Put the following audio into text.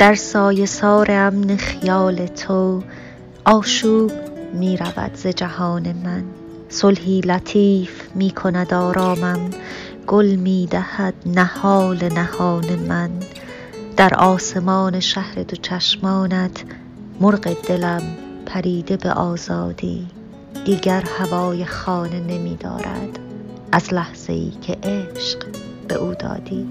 در سایه سار امن خیال تو آشوب می رود ز جهان من. صلحی لطیف می کند آرامم گل می دهد نهال نهان من. در آسمان شهر دو چشمانت مرغ دلم پریده به آزادی. دیگر هوای خانه نمی دارد از لحظه ای که عشق به او دادی.